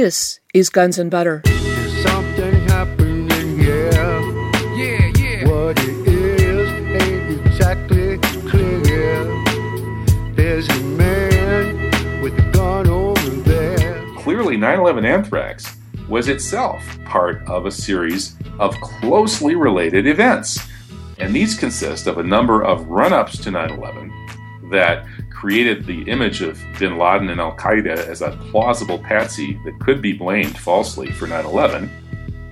This is Guns and Butter. Something happening here. Yeah, yeah. What it is ain't exactly clear. There's a man with a gun over there. clearly 9-11 anthrax was itself part of a series of closely related events and these consist of a number of run-ups to 9-11 that created the image of bin laden and al-qaeda as a plausible patsy that could be blamed falsely for 9-11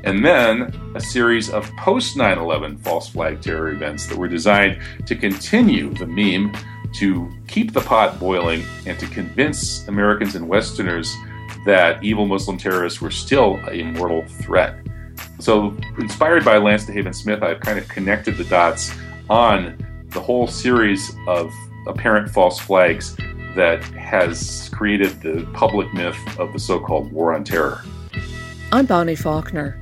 and then a series of post 9 11 false flag terror events that were designed to continue the meme to keep the pot boiling and to convince Americans and Westerners that evil Muslim terrorists were still a mortal threat. So, inspired by Lance DeHaven Smith, I've kind of connected the dots on the whole series of apparent false flags that has created the public myth of the so called War on Terror. I'm Bonnie Faulkner.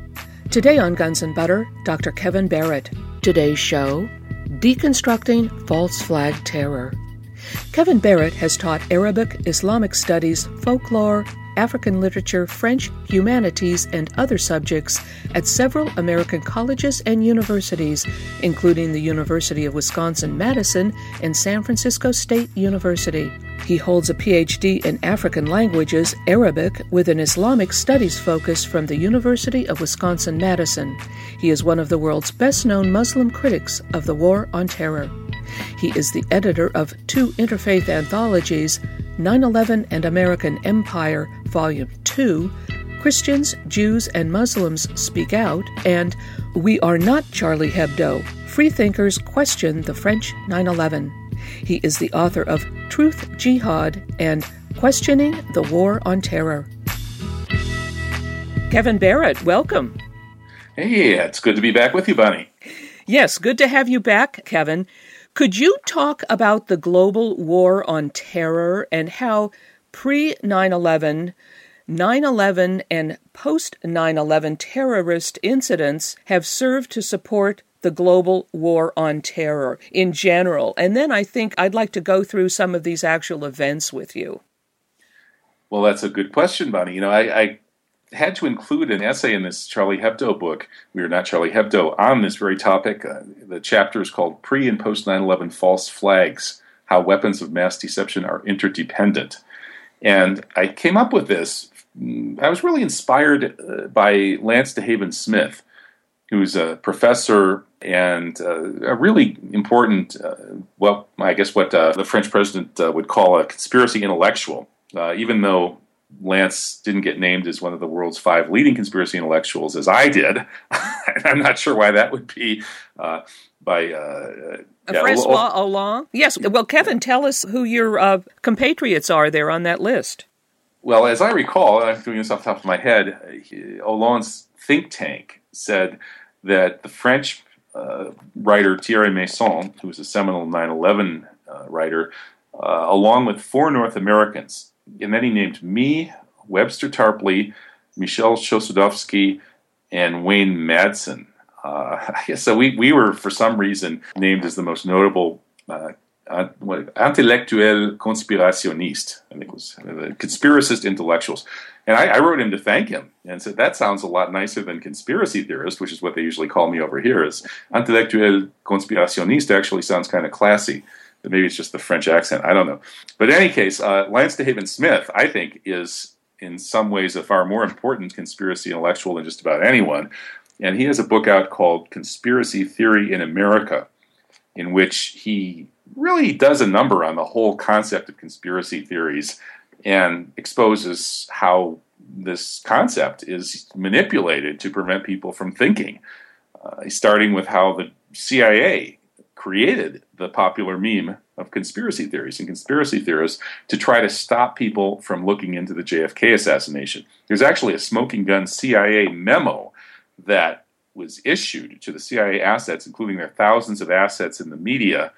Today on Guns and Butter, Dr. Kevin Barrett. Today's show Deconstructing False Flag Terror. Kevin Barrett has taught Arabic, Islamic studies, folklore, African literature, French, humanities, and other subjects at several American colleges and universities, including the University of Wisconsin Madison and San Francisco State University. He holds a PhD in African languages, Arabic, with an Islamic studies focus from the University of Wisconsin Madison. He is one of the world's best known Muslim critics of the War on Terror. He is the editor of two interfaith anthologies 9 11 and American Empire, Volume 2, Christians, Jews, and Muslims Speak Out, and We Are Not Charlie Hebdo Freethinkers Question the French 9 11. He is the author of Truth Jihad and Questioning the War on Terror. Kevin Barrett, welcome. Hey, it's good to be back with you, Bunny. Yes, good to have you back, Kevin. Could you talk about the global war on terror and how pre 9 11, 9 11, and post 9 11 terrorist incidents have served to support the global war on terror in general? And then I think I'd like to go through some of these actual events with you. Well, that's a good question, Bunny. You know, I, I had to include an essay in this Charlie Hebdo book. We are not Charlie Hebdo on this very topic. Uh, the chapter is called Pre and Post 9 11 False Flags How Weapons of Mass Deception Are Interdependent. And I came up with this. I was really inspired uh, by Lance DeHaven Smith, who's a professor and uh, a really important, uh, well, I guess what uh, the French president uh, would call a conspiracy intellectual. Even though Lance didn't get named as one of the world's five leading conspiracy intellectuals, as I did. I'm not sure why that would be uh, by uh, yeah, Francois Hollande. Yes. Well, Kevin, tell us who your uh, compatriots are there on that list. Well, as I recall, I'm doing this off the top of my head, Hollande's think tank said that the French uh, writer Thierry Meyssan, who was a seminal 9 11 uh, writer, uh, along with four North Americans, and then he named me, Webster Tarpley, Michel Chossudovsky, and Wayne Madsen. Uh, so we, we were, for some reason, named as the most notable uh, uh, intellectuel. I think it was uh, conspiracist intellectuals. And I, I, wrote him to thank him and said, that sounds a lot nicer than conspiracy theorist, which is what they usually call me over here. Is intellectuel conspirationniste actually sounds kind of classy. Maybe it's just the French accent. I don't know. But in any case, uh, Lance DeHaven Smith, I think, is in some ways a far more important conspiracy intellectual than just about anyone. And he has a book out called Conspiracy Theory in America, in which he really does a number on the whole concept of conspiracy theories and exposes how this concept is manipulated to prevent people from thinking. Uh, starting with how the CIA created the popular meme of conspiracy theories and conspiracy theorists to try to stop people from looking into the JFK assassination. There's actually a smoking gun CIA memo that was issued to the CIA assets, including their thousands of assets in the media,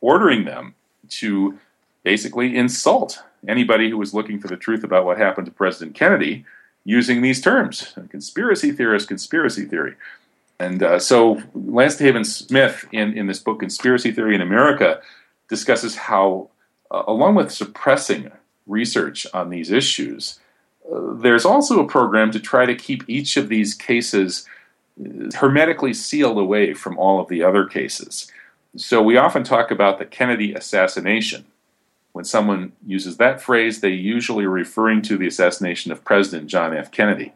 ordering them to basically insult anybody who was looking for the truth about what happened to President Kennedy using these terms conspiracy theorist, conspiracy theory. And uh, so Lance DeHaven Smith, in, in this book, Conspiracy Theory in America, discusses how, uh, along with suppressing research on these issues, uh, there's also a program to try to keep each of these cases uh, hermetically sealed away from all of the other cases. So we often talk about the Kennedy assassination. When someone uses that phrase, they usually are referring to the assassination of President John F. Kennedy.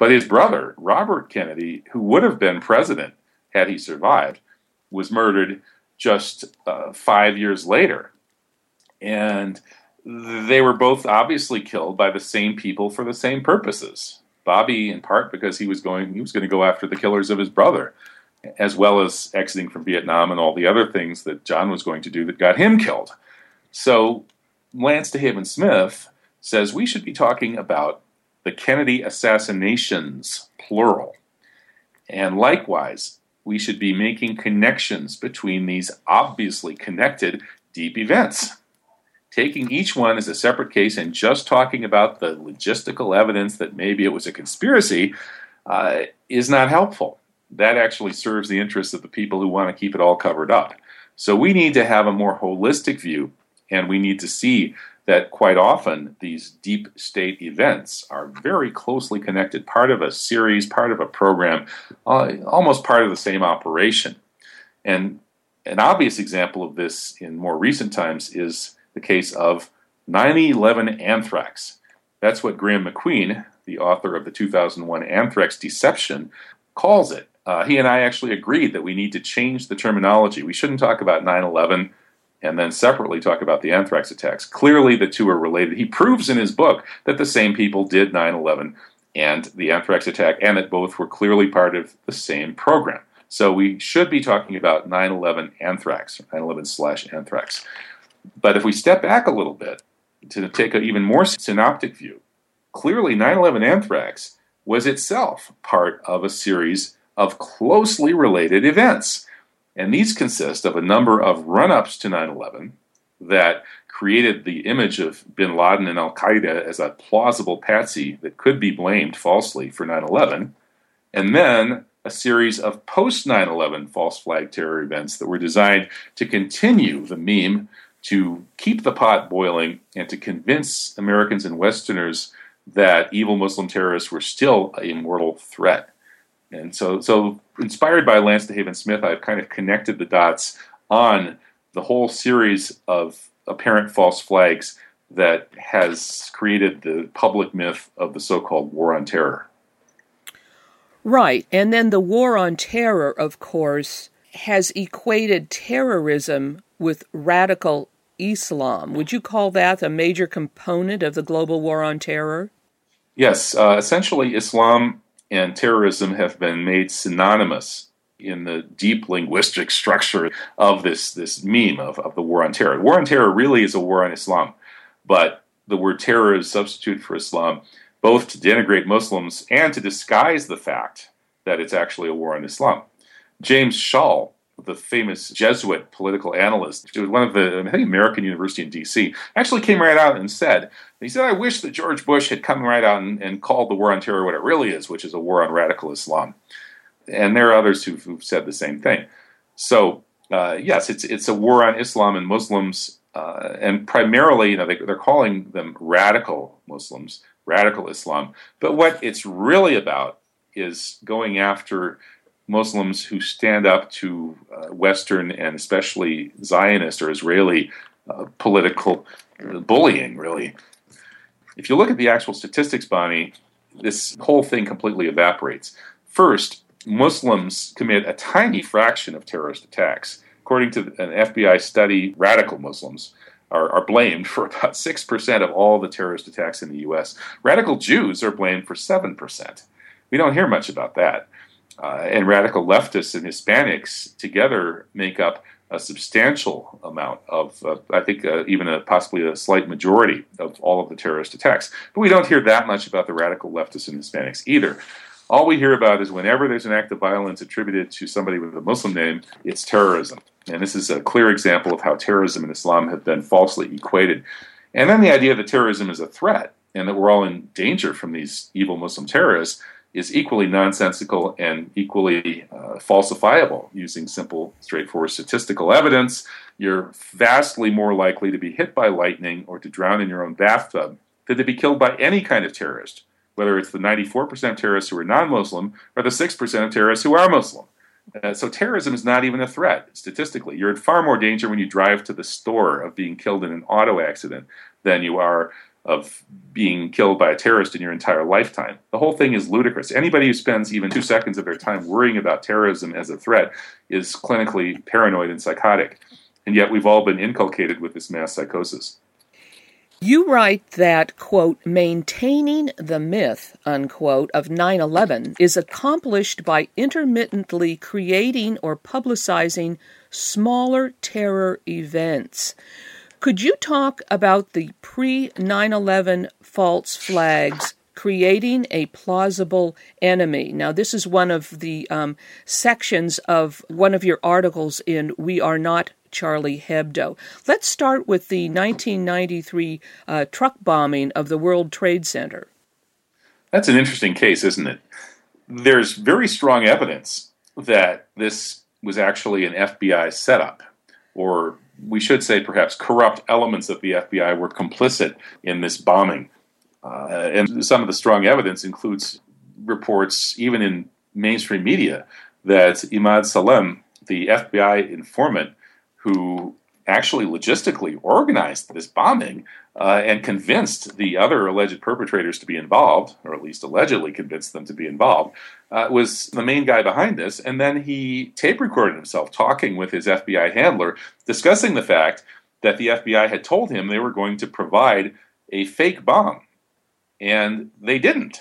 But his brother, Robert Kennedy, who would have been president had he survived, was murdered just uh, five years later. And they were both obviously killed by the same people for the same purposes. Bobby, in part, because he was going he was going to go after the killers of his brother, as well as exiting from Vietnam and all the other things that John was going to do that got him killed. So Lance DeHaven Smith says we should be talking about the Kennedy assassinations, plural. And likewise, we should be making connections between these obviously connected deep events taking each one as a separate case and just talking about the logistical evidence that maybe it was a conspiracy uh, is not helpful. That actually serves the interests of the people who want to keep it all covered up. So we need to have a more holistic view, and we need to see that quite often these deep state events are very closely connected, part of a series, part of a program, uh, almost part of the same operation. And an obvious example of this in more recent times is the case of 9 11 anthrax. That's what Graeme MacQueen, the author of the 2001 Anthrax Deception, calls it. Uh, he and I actually agreed that we need to change the terminology. We shouldn't talk about 9 11 and then separately talk about the anthrax attacks. Clearly, the two are related. He proves in his book that the same people did 9 11 and the anthrax attack, and that both were clearly part of the same program. So we should be talking about 9 11 anthrax, 9 11 slash anthrax. But if we step back a little bit to take an even more synoptic view, clearly 9 11 anthrax was itself part of a series of closely related events. And these consist of a number of run ups to 9 11 that created the image of bin Laden and Al Qaeda as a plausible patsy that could be blamed falsely for 9 11, and then a series of post 9 11 false flag terror events that were designed to continue the meme to keep the pot boiling and to convince Americans and Westerners that evil Muslim terrorists were still a mortal threat. And so, so inspired by Lance DeHaven Smith, I've kind of connected the dots on the whole series of apparent false flags that has created the public myth of the so called war on terror. Right. And then the war on terror, of course, has equated terrorism with radical Islam. Would you call that a major component of the global war on terror? Yes. Uh, essentially, Islam and terrorism have been made synonymous in the deep linguistic structure of this, this meme of, of the war on terror. War on terror really is a war on Islam, but the word terror is substituted for Islam both to denigrate Muslims and to disguise the fact that it's actually a war on Islam. James Schall the famous Jesuit political analyst, who was one of the I think American University in D.C., actually came right out and said he said, "I wish that George Bush had come right out and, and called the war on terror what it really is, which is a war on radical Islam." And there are others who've, who've said the same thing. So uh, yes, it's it's a war on Islam and Muslims, uh, and primarily, you know, they, they're calling them radical Muslims, radical Islam. But what it's really about is going after Muslims who stand up to uh, Western and especially Zionist or Israeli uh, political bullying, really. If you look at the actual statistics, Bonnie, this whole thing completely evaporates. First, Muslims commit a tiny fraction of terrorist attacks. According to an FBI study, radical Muslims are, are, blamed for about 6% of all the terrorist attacks in the U.S. Radical Jews are blamed for 7%. We don't hear much about that uh, and radical leftists and Hispanics together make up a substantial amount of, uh, I think, uh, even a, possibly a slight majority of all of the terrorist attacks. But we don't hear that much about the radical leftists and Hispanics either. All we hear about is whenever there's an act of violence attributed to somebody with a Muslim name, it's terrorism. And this is a clear example of how terrorism and Islam have been falsely equated. And then the idea that terrorism is a threat and that we're all in danger from these evil Muslim terrorists is equally nonsensical and equally uh, falsifiable using simple, straightforward statistical evidence. You're vastly more likely to be hit by lightning or to drown in your own bathtub than to be killed by any kind of terrorist, whether it's the 94% of terrorists who are non Muslim or the 6% of terrorists who are Muslim. Uh, so terrorism is not even a threat statistically. You're in far more danger when you drive to the store of being killed in an auto accident than you are of being killed by a terrorist in your entire lifetime. The whole thing is ludicrous. Anybody who spends even two seconds of their time worrying about terrorism as a threat is clinically paranoid and psychotic. And yet we've all been inculcated with this mass psychosis. You write that, quote, maintaining the myth, unquote, of 9 11 is accomplished by intermittently creating or publicizing smaller terror events. Could you talk about the pre 9 11 false flags creating a plausible enemy. Now, this is one of the um, sections of one of your articles in We Are Not Charlie Hebdo. Let's start with the 1993 uh, truck bombing of the World Trade Center. That's an interesting case, isn't it? There's very strong evidence that this was actually an FBI setup, or we should say perhaps corrupt elements of the FBI were complicit in this bombing. Uh, and some of the strong evidence includes reports, even in mainstream media, that Imad Salem, the FBI informant who actually logistically organized this bombing uh, and convinced the other alleged perpetrators to be involved, or at least allegedly convinced them to be involved, uh, was the main guy behind this. And then he tape recorded himself talking with his FBI handler, discussing the fact that the FBI had told him they were going to provide a fake bomb and they didn't.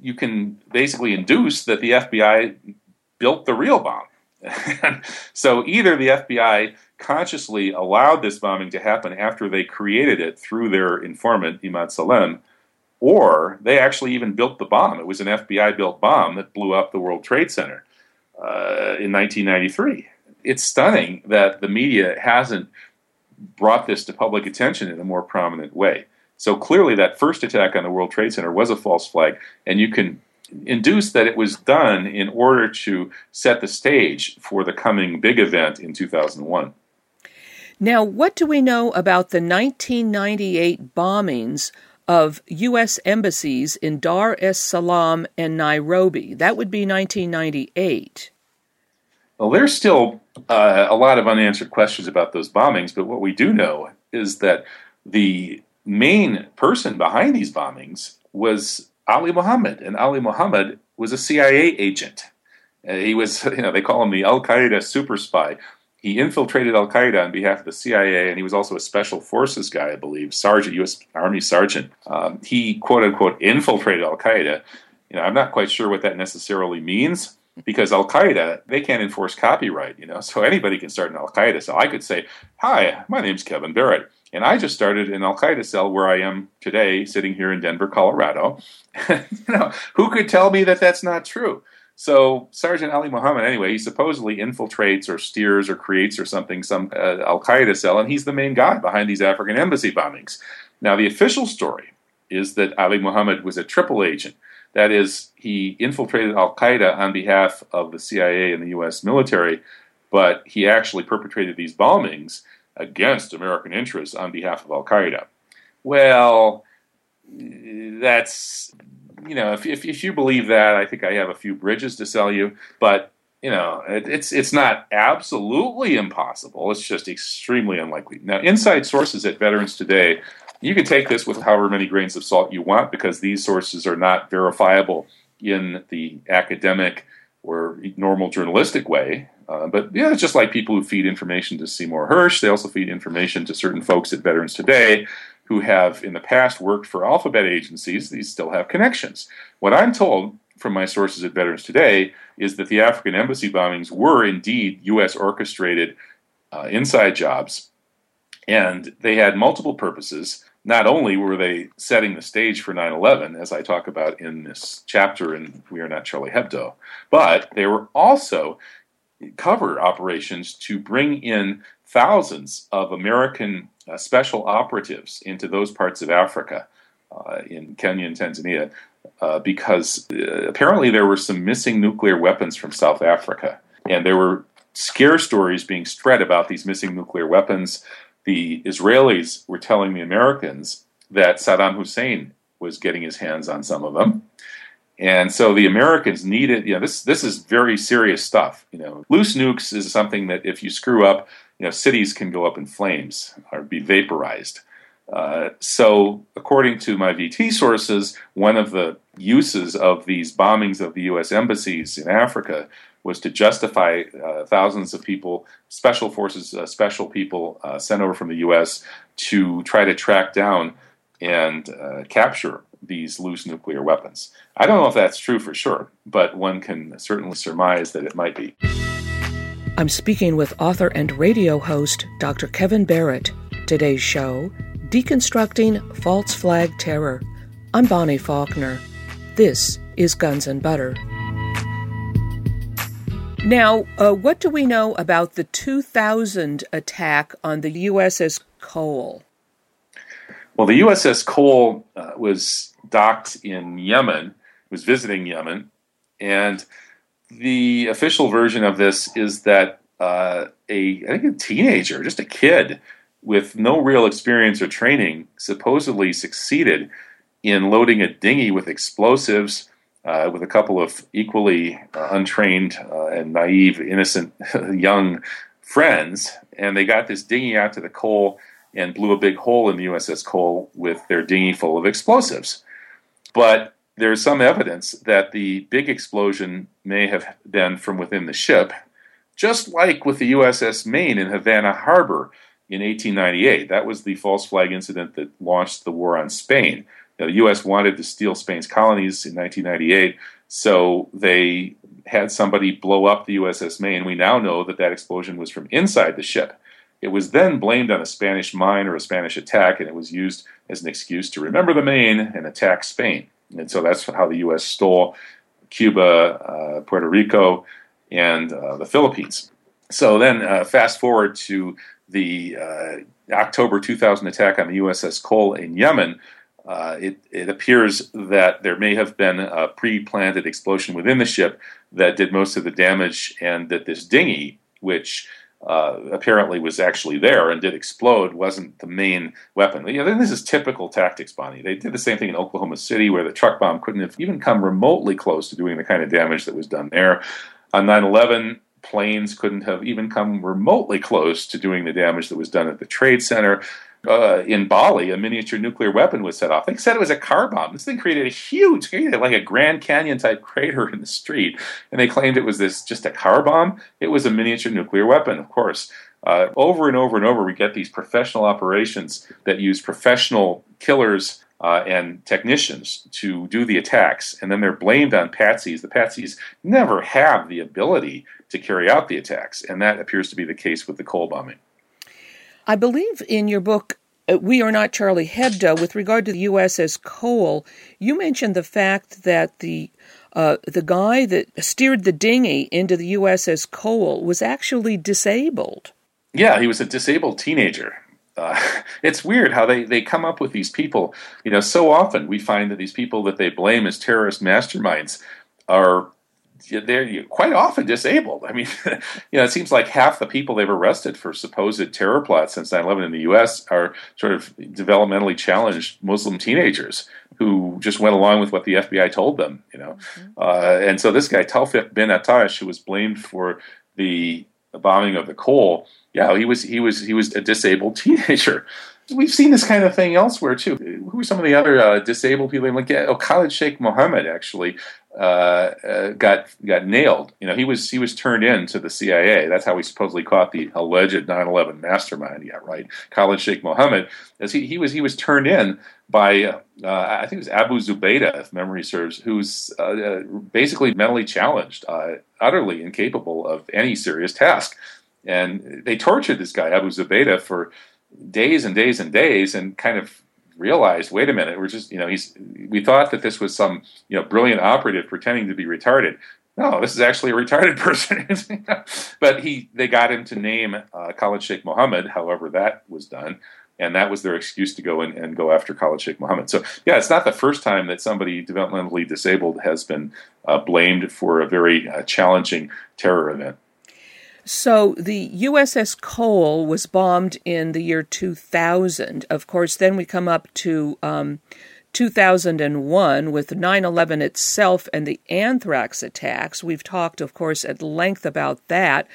You can basically induce that the FBI built the real bomb. so either the FBI consciously allowed this bombing to happen after they created it through their informant, Imad Salem, or they actually even built the bomb. It was an FBI built bomb that blew up the World Trade Center uh, in 1993. It's stunning that the media hasn't brought this to public attention in a more prominent way. So clearly, that first attack on the World Trade Center was a false flag, and you can induce that it was done in order to set the stage for the coming big event in 2001. Now, what do we know about the 1998 bombings of U.S. embassies in Dar es Salaam and Nairobi? That would be 1998. Well, there's still uh, a lot of unanswered questions about those bombings, but what we do know is that the main person behind these bombings was Ali Mohammed, and Ali Mohammed was a CIA agent. Uh, he was, you know, they call him the Al Qaeda super spy. He infiltrated Al Qaeda on behalf of the CIA, and he was also a special forces guy, I believe, sergeant, U.S. Army sergeant. Um, he quote unquote infiltrated Al Qaeda. You know, I'm not quite sure what that necessarily means because Al Qaeda they can't enforce copyright. You know, so anybody can start an Al Qaeda. So I could say, "Hi, my name's Kevin Barrett." And I just started an Al Qaeda cell where I am today, sitting here in Denver, Colorado. you know, who could tell me that that's not true? So Sergeant Ali Mohammed, anyway, he supposedly infiltrates or steers or creates or something some uh, Al Qaeda cell, and he's the main guy behind these African embassy bombings. Now, the official story is that Ali Mohammed was a triple agent. That is, he infiltrated Al Qaeda on behalf of the CIA and the U.S. military, but he actually perpetrated these bombings against American interests on behalf of Al Qaeda. Well, that's you know, if, if, if you believe that, I think I have a few bridges to sell you. But you know, it, it's it's not absolutely impossible. It's just extremely unlikely. Now, inside sources at Veterans Today, you can take this with however many grains of salt you want because these sources are not verifiable in the academic or normal journalistic way. Uh, but yeah, it's just like people who feed information to Seymour Hersh. They also feed information to certain folks at Veterans Today who have in the past worked for alphabet agencies. These still have connections. What I'm told from my sources at Veterans Today is that the African embassy bombings were indeed U.S. orchestrated uh, inside jobs, and they had multiple purposes. Not only were they setting the stage for 9 11, as I talk about in this chapter in We Are Not Charlie Hebdo, but they were also cover operations to bring in thousands of American uh, special operatives into those parts of Africa, uh, in Kenya and Tanzania, uh, because uh, apparently there were some missing nuclear weapons from South Africa. And there were scare stories being spread about these missing nuclear weapons. The Israelis were telling the Americans that Saddam Hussein was getting his hands on some of them. And so the Americans needed, you know, this this is very serious stuff. You know, loose nukes is something that if you screw up, you know, cities can go up in flames or be vaporized. Uh, so, according to my VT sources, one of the uses of these bombings of the U.S. embassies in Africa was to justify uh, thousands of people, special forces, uh, special people uh, sent over from the U.S. to try to track down and uh, capture these loose nuclear weapons. I don't know if that's true for sure, but one can certainly surmise that it might be. I'm speaking with author and radio host Dr. Kevin Barrett. Today's show Deconstructing False Flag Terror. I'm Bonnie Faulkner. This is Guns and Butter. Now, uh, what do we know about the 2000 attack on the USS Cole? Well, the USS Cole uh, was docked in Yemen, was visiting Yemen, and the official version of this is that uh, a I think a teenager, just a kid with no real experience or training, supposedly succeeded in loading a dinghy with explosives uh, with a couple of equally uh, untrained uh, and naive, innocent young friends, and they got this dinghy out to the Cole and blew a big hole in the USS Cole with their dinghy full of explosives. But there's some evidence that the big explosion may have been from within the ship, just like with the USS Maine in Havana Harbor in 1898. That was the false flag incident that launched the war on Spain. Now, the U.S. wanted to steal Spain's colonies in 1998, so they had somebody blow up the USS Maine. We now know that that explosion was from inside the ship. It was then blamed on a Spanish mine or a Spanish attack, and it was used as an excuse to remember the Maine and attack Spain. And so that's how the U.S. stole Cuba, uh, Puerto Rico, and uh, the Philippines. So then, uh, fast forward to the uh, October 2000 attack on the USS Cole in Yemen. Uh, it, it, appears that there may have been a pre planted explosion within the ship that did most of the damage, and that this dinghy, which uh, apparently was actually there and did explode wasn't the main weapon. You know, this is typical tactics, Bonnie. They did the same thing in Oklahoma City, where the truck bomb couldn't have even come remotely close to doing the kind of damage that was done there. On 9 11, planes couldn't have even come remotely close to doing the damage that was done at the Trade Center uh, in Bali, a miniature nuclear weapon was set off. They said it was a car bomb. This thing created a huge, like a Grand Canyon type crater in the street, and they claimed it was this just a car bomb. It was a miniature nuclear weapon, of course. Uh, over and over and over, we get these professional operations that use professional killers uh, and technicians to do the attacks, and then they're blamed on patsies. The patsies never have the ability to carry out the attacks, and that appears to be the case with the Cole bombing. I believe in your book, uh, We Are Not Charlie Hebdo, with regard to the USS Cole, you mentioned the fact that the uh, the guy that steered the dinghy into the USS Cole was actually disabled. Yeah, he was a disabled teenager. Uh, it's weird how they, they come up with these people. You know, so often we find that these people that they blame as terrorist masterminds are they're quite often disabled. I mean, you know, it seems like half the people they've arrested for supposed terror plots since 9/11 in the U.S. are sort of developmentally challenged Muslim teenagers who just went along with what the FBI told them. You know, mm-hmm. uh, and so this guy Tawfiq bin Attash, who was blamed for the bombing of the Cole, yeah, he was he was he was a disabled teenager. We've seen this kind of thing elsewhere too. Who are some of the other uh, disabled people? Like yeah, oh, Khalid Sheikh Mohammed actually uh, uh, got got nailed. You know, he was he was turned in to the CIA. That's how we supposedly caught the alleged 9/11 mastermind. Yeah, right. Khalid Sheikh Mohammed, as he, he was he was turned in by uh, I think it was Abu Zubaydah, if memory serves, who's uh, uh, basically mentally challenged, utterly incapable of any serious task. And they tortured this guy Abu Zubaydah for days and days and days, and kind of realized, wait a minute, we're just, you know, he's, we thought that this was some, you know, brilliant operative pretending to be retarded. No, this is actually a retarded person. but he, they got him to name uh, Khalid Sheikh Mohammed, however that was done. And that was their excuse to go in and go after Khalid Sheikh Mohammed. So, yeah, it's not the first time that somebody developmentally disabled has been uh, blamed for a very uh, challenging terror event. So the USS Cole was bombed in the year 2000. Of course, then we come up to um, 2001 with 9 11 itself and the anthrax attacks. We've talked, of course, at length about that.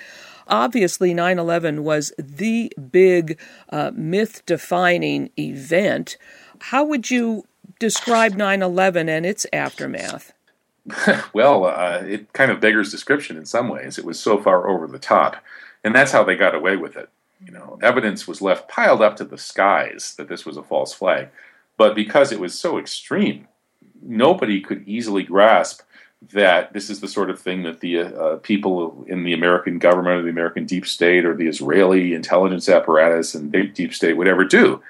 Obviously, 9 11 was the big uh, myth defining event. How would you describe 9 11 and its aftermath? well, uh, it kind of beggars description in some ways. It was so far over the top, and that's how they got away with it. You know, evidence was left piled up to the skies that this was a false flag, but because it was so extreme, nobody could easily grasp that this is the sort of thing that the uh, people in the American government or the American deep state or the Israeli intelligence apparatus and deep state would ever do.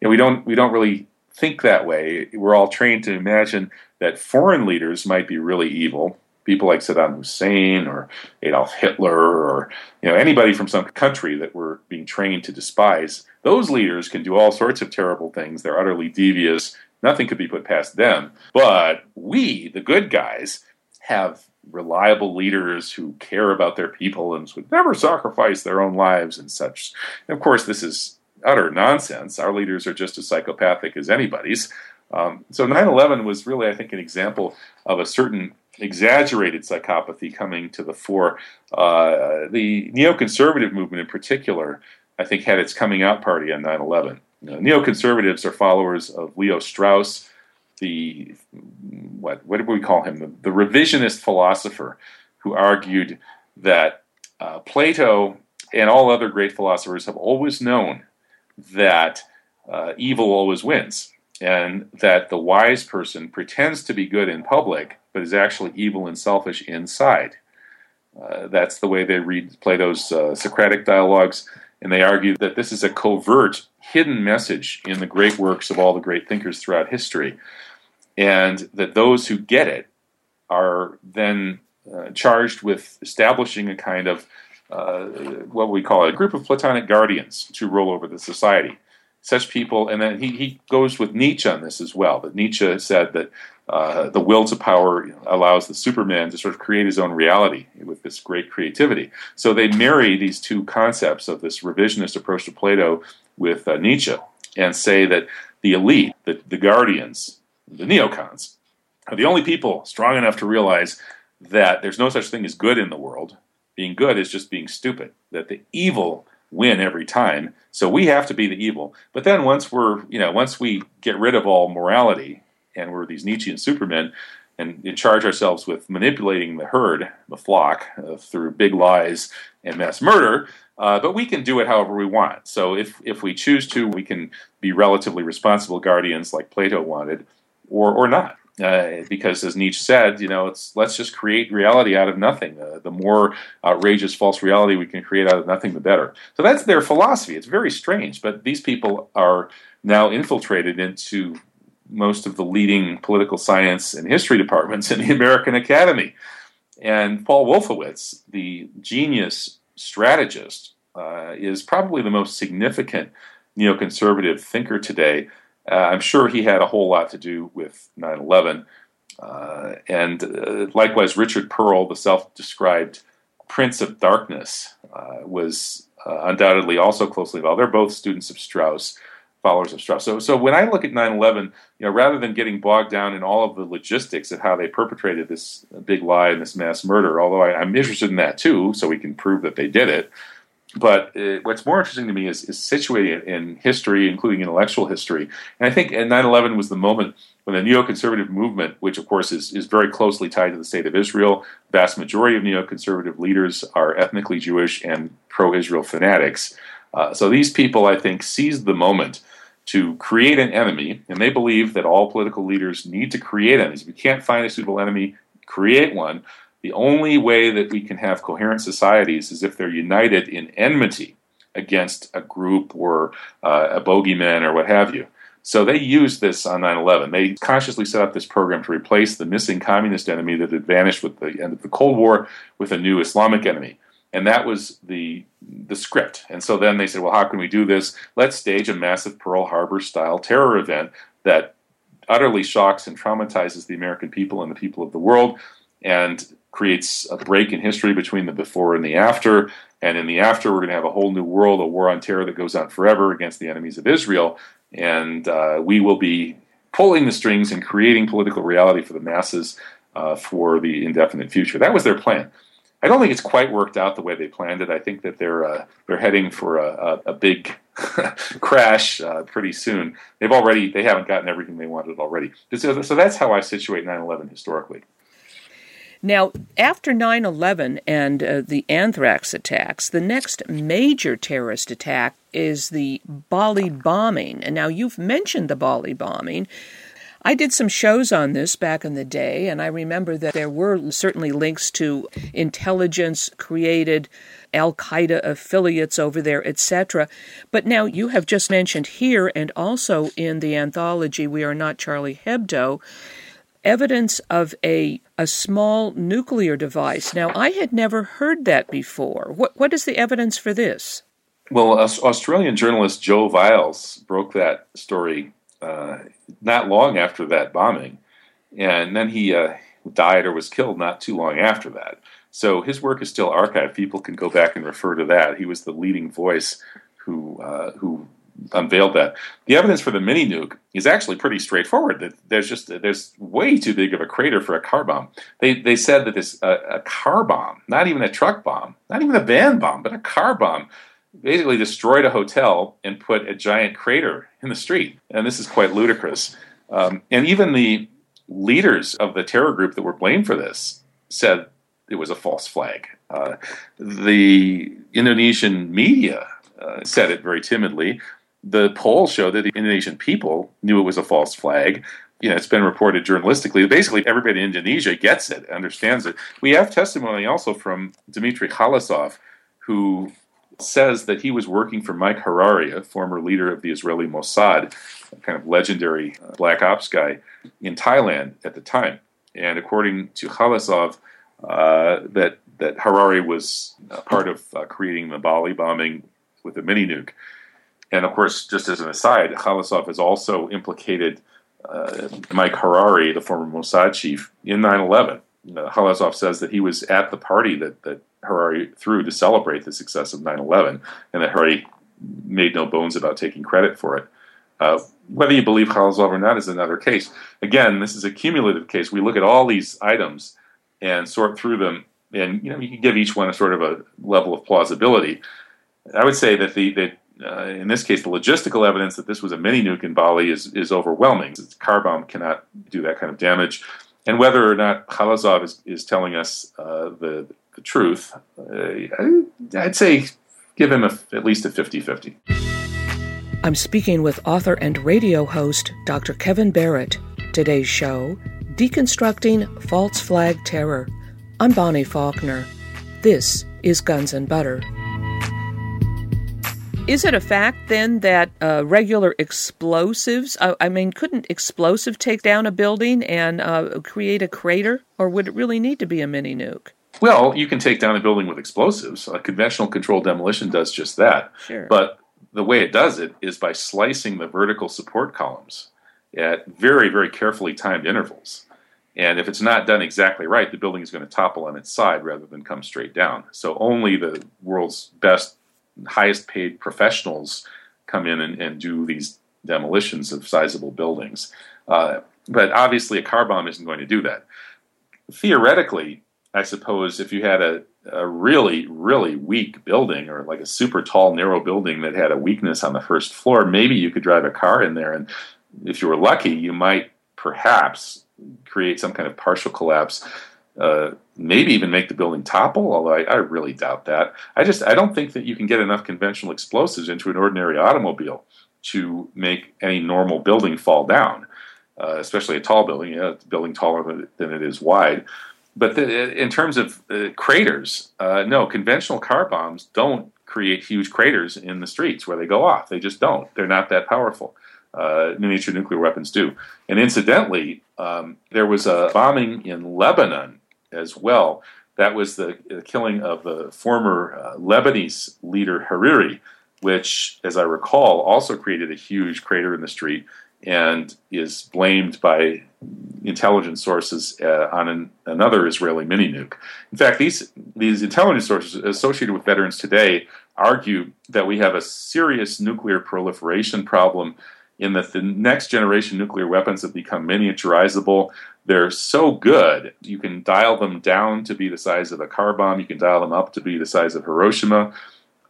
You know, we don't we don't really think that way. We're all trained to imagine that foreign leaders might be really evil, people like Saddam Hussein or Adolf Hitler or you know anybody from some country that we're being trained to despise. Those leaders can do all sorts of terrible things. They're utterly devious. Nothing could be put past them. But we, the good guys, have reliable leaders who care about their people and would never sacrifice their own lives and such. And of course, this is utter nonsense. Our leaders are just as psychopathic as anybody's. Um, so 9/11 was really, I think, an example of a certain exaggerated psychopathy coming to the fore. Uh, the neoconservative movement, in particular, I think, had its coming out party on 9/11. You know, neoconservatives are followers of Leo Strauss, the what what did we call him? The, the revisionist philosopher who argued that uh, Plato and all other great philosophers have always known that uh, evil always wins, and that the wise person pretends to be good in public, but is actually evil and selfish inside. Uh, that's the way they read Plato's uh, Socratic dialogues, and they argue that this is a covert, hidden message in the great works of all the great thinkers throughout history, and that those who get it are then uh, charged with establishing a kind of uh, what we call a group of Platonic guardians to rule over the society. Such people, and then he, he goes with Nietzsche on this as well. That Nietzsche said that uh, the will to power allows the Superman to sort of create his own reality with this great creativity. So they marry these two concepts of this revisionist approach to Plato with uh, Nietzsche and say that the elite, the, the guardians, the neocons, are the only people strong enough to realize that there's no such thing as good in the world, being good is just being stupid. That the evil win every time. So we have to be the evil. But then once we're, you know, once we get rid of all morality and we're these Nietzschean supermen and, and charge ourselves with manipulating the herd, the flock, uh, through big lies and mass murder, uh, but we can do it however we want. So if, if we choose to, we can be relatively responsible guardians like Plato wanted, or, or not. Uh, because as Nietzsche said, you know, it's let's just create reality out of nothing. Uh, the more outrageous false reality we can create out of nothing, the better. So that's their philosophy. It's very strange, but these people are now infiltrated into most of the leading political science and history departments in the American Academy. And Paul Wolfowitz, the genius strategist, uh, is probably the most significant neoconservative thinker today uh, I'm sure he had a whole lot to do with 9 11. Uh, and uh, likewise, Richard Perle, the self described Prince of Darkness, uh, was uh, undoubtedly also closely involved. They're both students of Strauss, followers of Strauss. So, so when I look at 9 11, you know, rather than getting bogged down in all of the logistics of how they perpetrated this big lie and this mass murder, although I, I'm interested in that too, so we can prove that they did it but uh, what's more interesting to me is, is situating it in history, including intellectual history. And I think 9 11 was the moment when the neoconservative movement, which of course is, is very closely tied to the state of Israel, vast majority of neoconservative leaders are ethnically Jewish and pro Israel fanatics. Uh, so these people, I think, seized the moment to create an enemy, and they believe that all political leaders need to create enemies. If you can't find a suitable enemy, create one. The only way that we can have coherent societies is if they're united in enmity against a group or uh, a bogeyman or what have you. So they used this on 9 11. They consciously set up this program to replace the missing communist enemy that had vanished with the end of the Cold War with a new Islamic enemy. And that was the, the script. And so then they said, well, how can we do this? Let's stage a massive Pearl Harbor style terror event that utterly shocks and traumatizes the American people and the people of the world and creates a break in history between the before and the after. And in the after, we're going to have a whole new world, a war on terror that goes on forever against the enemies of Israel. And uh, we will be pulling the strings and creating political reality for the masses uh, for the indefinite future. That was their plan. I don't think it's quite worked out the way they planned it. I think that they're uh, they're heading for a, a, a big crash uh, pretty soon. They've already they haven't gotten everything they wanted already. So, so that's how I situate 9/11 historically. Now, after 9 11 and uh, the anthrax attacks, the next major terrorist attack is the Bali bombing. And now you've mentioned the Bali bombing. I did some shows on this back in the day, and I remember that there were certainly links to intelligence created Al Qaeda affiliates over there, etc. But now you have just mentioned here and also in the anthology We Are Not Charlie Hebdo evidence of a a small nuclear device. Now I had never heard that before. What what is the evidence for this? Well, Australian journalist Joe Vialls broke that story uh, not long after that bombing, and then he uh, died or was killed not too long after that. So his work is still archived. People can go back and refer to that. He was the leading voice who uh, who unveiled that. The evidence for the mini nuke is actually pretty straightforward. That there's just there's way too big of a crater for a car bomb. They they said that this uh, a car bomb, not even a truck bomb, not even a van bomb, but a car bomb basically destroyed a hotel and put a giant crater in the street. And this is quite ludicrous. Um, and even the leaders of the terror group that were blamed for this said it was a false flag. Uh, the Indonesian media uh, said it very timidly. The polls show that the Indonesian people knew it was a false flag. You know, it's been reported journalistically. Basically, everybody in Indonesia gets it, understands it. We have testimony also from Dmitry Khalezov, who says that he was working for Mike Harari, a former leader of the Israeli Mossad, a kind of legendary uh, black ops guy in Thailand at the time. And according to Khalezov, uh, that that Harari was part of uh, creating the Bali bombing with a mini nuke. And of course, just as an aside, Khalezov has also implicated uh, Mike Harari, the former Mossad chief, in 9 11. Uh, Khalezov says that he was at the party that, that Harari threw to celebrate the success of 9 11, and that Harari made no bones about taking credit for it. Uh, whether you believe Khalezov or not is another case. Again, this is a cumulative case. We look at all these items and sort through them, and you know you can give each one a sort of a level of plausibility. I would say that the, the uh, in this case, the logistical evidence that this was a mini nuke in Bali is, is overwhelming. Car bomb cannot do that kind of damage. And whether or not Khalezov is, is telling us uh, the, the truth, uh, I'd say give him a, at least a 50 50. I'm speaking with author and radio host Dr. Kevin Barrett. Today's show Deconstructing False Flag Terror. I'm Bonnie Faulkner. This is Guns and Butter. Is it a fact then that uh, regular explosives, uh, I mean, couldn't explosive take down a building and uh, create a crater? Or would it really need to be a mini nuke? Well, you can take down a building with explosives. A conventional controlled demolition does just that. Sure. But the way it does it is by slicing the vertical support columns at very, very carefully timed intervals. And if it's not done exactly right, the building is going to topple on its side rather than come straight down. So only the world's best, highest paid professionals come in and, and do these demolitions of sizable buildings. Uh, but obviously, a car bomb isn't going to do that. Theoretically, I suppose if you had a, a really, really weak building or like a super tall, narrow building that had a weakness on the first floor, maybe you could drive a car in there. And if you were lucky, you might perhaps create some kind of partial collapse. Uh, maybe even make the building topple, although I, I, really doubt that. I just I don't think that you can get enough conventional explosives into an ordinary automobile to make any normal building fall down, uh, especially a tall building. Yeah, a building taller than, than it is wide. But the, in terms of uh, craters, uh, no, conventional car bombs don't create huge craters in the streets where they go off. They just don't. They're not that powerful. Uh, miniature nuclear weapons do. And incidentally, um, there was a bombing in Lebanon as well. That was the, the killing of the former uh, Lebanese leader Hariri, which, as I recall, also created a huge crater in the street and is blamed by intelligence sources uh, on an, another Israeli mini nuke. In fact, these these intelligence sources associated with veterans today argue that we have a serious nuclear proliferation problem in that the next generation nuclear weapons have become miniaturizable. They're so good, you can dial them down to be the size of a car bomb, you can dial them up to be the size of Hiroshima,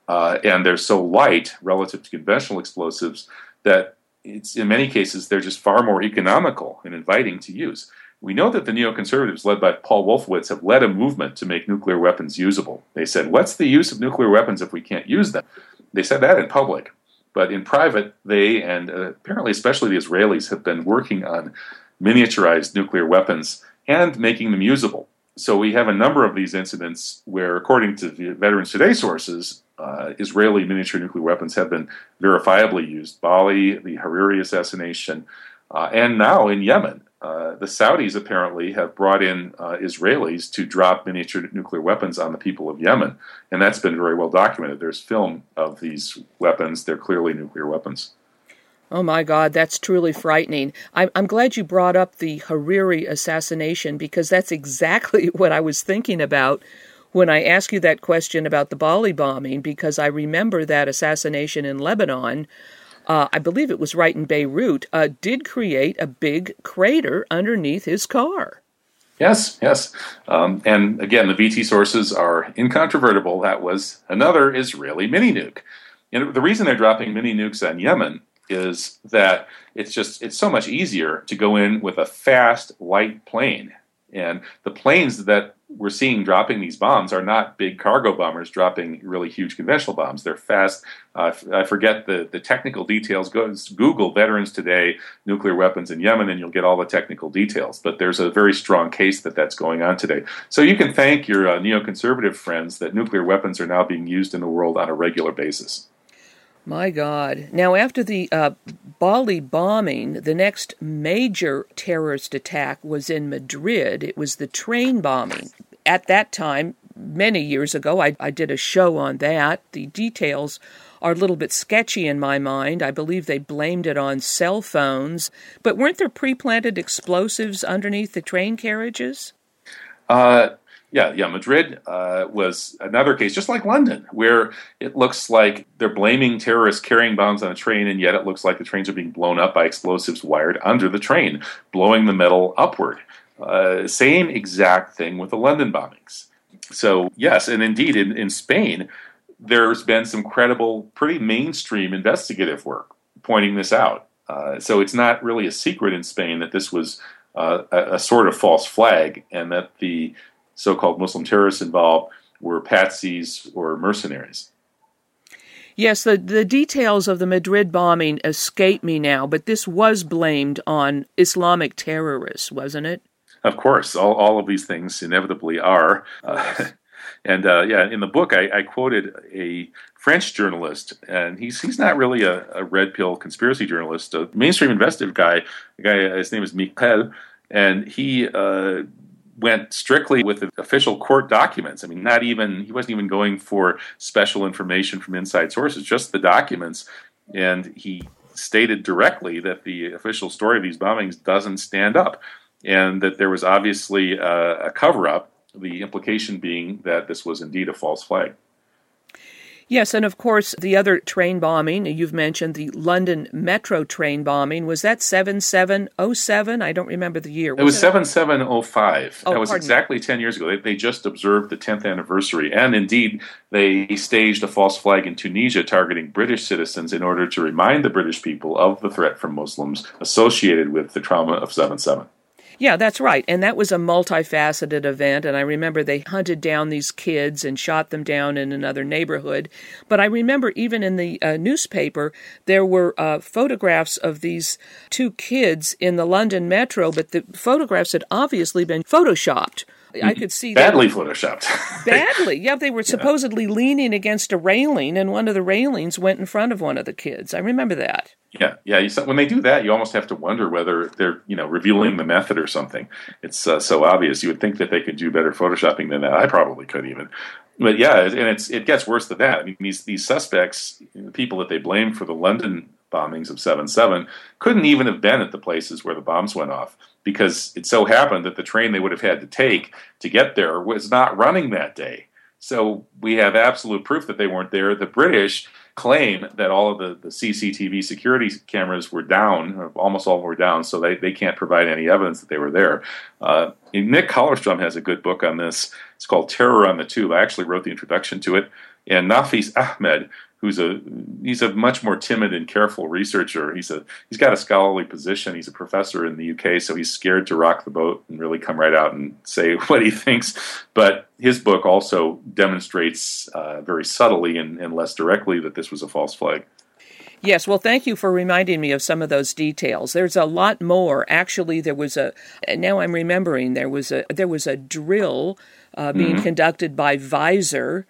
uh, and they're so light relative to conventional explosives that it's in many cases they're just far more economical and inviting to use. We know that the neoconservatives, led by Paul Wolfowitz, have led a movement to make nuclear weapons usable. They said, What's the use of nuclear weapons if we can't use them? They said that in public. But in private, they and uh, apparently especially the Israelis have been working on miniaturized nuclear weapons and making them usable. So we have a number of these incidents where, according to the Veterans Today sources, uh, Israeli miniature nuclear weapons have been verifiably used. Bali, the Hariri assassination, uh, and now in Yemen. Uh, the Saudis apparently have brought in uh, Israelis to drop miniature nuclear weapons on the people of Yemen, and that's been very well documented. There's film of these weapons; they're clearly nuclear weapons. Oh my God, that's truly frightening. I'm, I'm glad you brought up the Hariri assassination because that's exactly what I was thinking about when I asked you that question about the Bali bombing, because I remember that assassination in Lebanon uh, I believe it was right in Beirut, uh, did create a big crater underneath his car. Yes, yes. Um, and again, the VT sources are incontrovertible. That was another Israeli mini nuke. And the reason they're dropping mini nukes on Yemen is that it's just it's so much easier to go in with a fast light plane and the planes that we're seeing dropping these bombs are not big cargo bombers dropping really huge conventional bombs. They're fast. Uh, I forget the, the technical details. Go Google Veterans Today nuclear weapons in Yemen, and you'll get all the technical details. But there's a very strong case that that's going on today. So you can thank your uh, neoconservative friends that nuclear weapons are now being used in the world on a regular basis. My God. Now, after the uh, Bali bombing, the next major terrorist attack was in Madrid. It was the train bombing. At that time, many years ago, I, I did a show on that. The details are a little bit sketchy in my mind. I believe they blamed it on cell phones. But weren't there pre planted explosives underneath the train carriages? Uh, yeah, yeah. Madrid uh, was another case, just like London, where it looks like they're blaming terrorists carrying bombs on a train, and yet it looks like the trains are being blown up by explosives wired under the train, blowing the metal upward. Uh, same exact thing with the London bombings. So, yes, and indeed in, in Spain, there's been some credible, pretty mainstream investigative work pointing this out. Uh, so it's not really a secret in Spain that this was uh, a, a, sort of false flag, and that the so-called Muslim terrorists involved were patsies or mercenaries. Yes, the, the details of the Madrid bombing escape me now, but this was blamed on Islamic terrorists, wasn't it? Of course, all, all of these things inevitably are. Uh, and uh, yeah, in the book, I, I, quoted a French journalist, and he's he's not really a, a, red pill conspiracy journalist, a mainstream investigative guy. The guy, his name is Michel, and he uh, went strictly with the official court documents. I mean, not even he wasn't even going for special information from inside sources, just the documents. And he stated directly that the official story of these bombings doesn't stand up, and that there was obviously uh, a, a cover up. The implication being that this was indeed a false flag. Yes, and of course, the other train bombing, you've mentioned the London Metro train bombing. Was that 7707? I don't remember the year. Was it was 7705. Oh, that was exactly me. 10 years ago. They, they just observed the 10th anniversary. And indeed, they staged a false flag in Tunisia targeting British citizens in order to remind the British people of the threat from Muslims associated with the trauma of 7 7. Yeah, that's right. And that was a multifaceted event. And I remember they hunted down these kids and shot them down in another neighborhood. But I remember even in the uh, newspaper, there were uh, photographs of these two kids in the London metro, but the photographs had obviously been photoshopped. I could see that. badly photoshopped. badly, yeah. They were supposedly yeah. leaning against a railing, and one of the railings went in front of one of the kids. I remember that. Yeah, yeah. You, when they do that, you almost have to wonder whether they're, you know, revealing the method or something. It's uh, so obvious. You would think that they could do better photoshopping than that. I probably could even. But yeah, and it's it gets worse than that. I mean, these these suspects, the people that they blame for the London bombings of 7 7 couldn't even have been at the places where the bombs went off because it so happened that the train they would have had to take to get there was not running that day. So we have absolute proof that they weren't there. The British claim that all of the, the CCTV security cameras were down, almost all were down, so they, they can't provide any evidence that they were there. Uh, Nick Kollerstrom has a good book on this. It's called Terror on the Tube. I actually wrote the introduction to it. And Nafeez Ahmed, who's a he's a much more timid and careful researcher. He's a he's got a scholarly position. He's a professor in the UK, so he's scared to rock the boat and really come right out and say what he thinks. But his book also demonstrates uh, very subtly and, and less directly that this was a false flag. Yes, well, thank you for reminding me of some of those details. There's a lot more. Actually, there was a. Now I'm remembering there was a there was a drill uh, being mm-hmm. conducted by Visor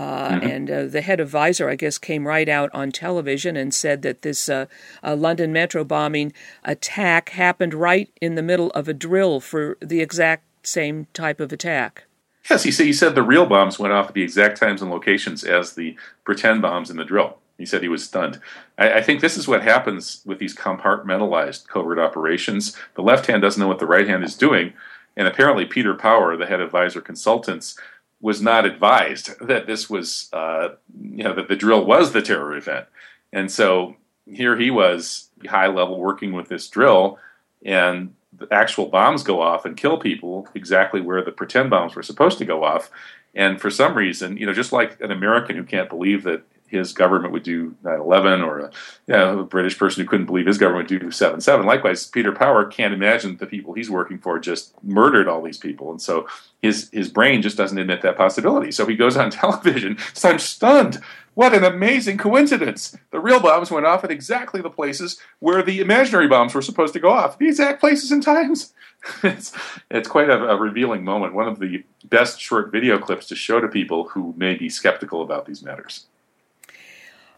uh, mm-hmm. And uh, the head of Visor, I guess, came right out on television and said that this uh, London metro bombing attack happened right in the middle of a drill for the exact same type of attack. Yes, he said, he said the real bombs went off at the exact times and locations as the pretend bombs in the drill. He said he was stunned. I, I, think this is what happens with these compartmentalized covert operations. The left hand doesn't know what the right hand is doing. And apparently, Peter Power, the head of Visor Consultants, was not advised that this was, uh, you know, that the drill was the terror event. And so here he was, high level, working with this drill, and the actual bombs go off and kill people exactly where the pretend bombs were supposed to go off. And for some reason, you know, just like an American who can't believe that his government would do 9-11 or a, you know, a, British person who couldn't believe his government would do 7-7. Likewise, Peter Power can't imagine the people he's working for just murdered all these people. And so his, his brain just doesn't admit that possibility. So he goes on television. So I'm stunned. What an amazing coincidence. The real bombs went off at exactly the places where the imaginary bombs were supposed to go off. The exact places and times. it's, it's quite a, a revealing moment. One of the best short video clips to show to people who may be skeptical about these matters.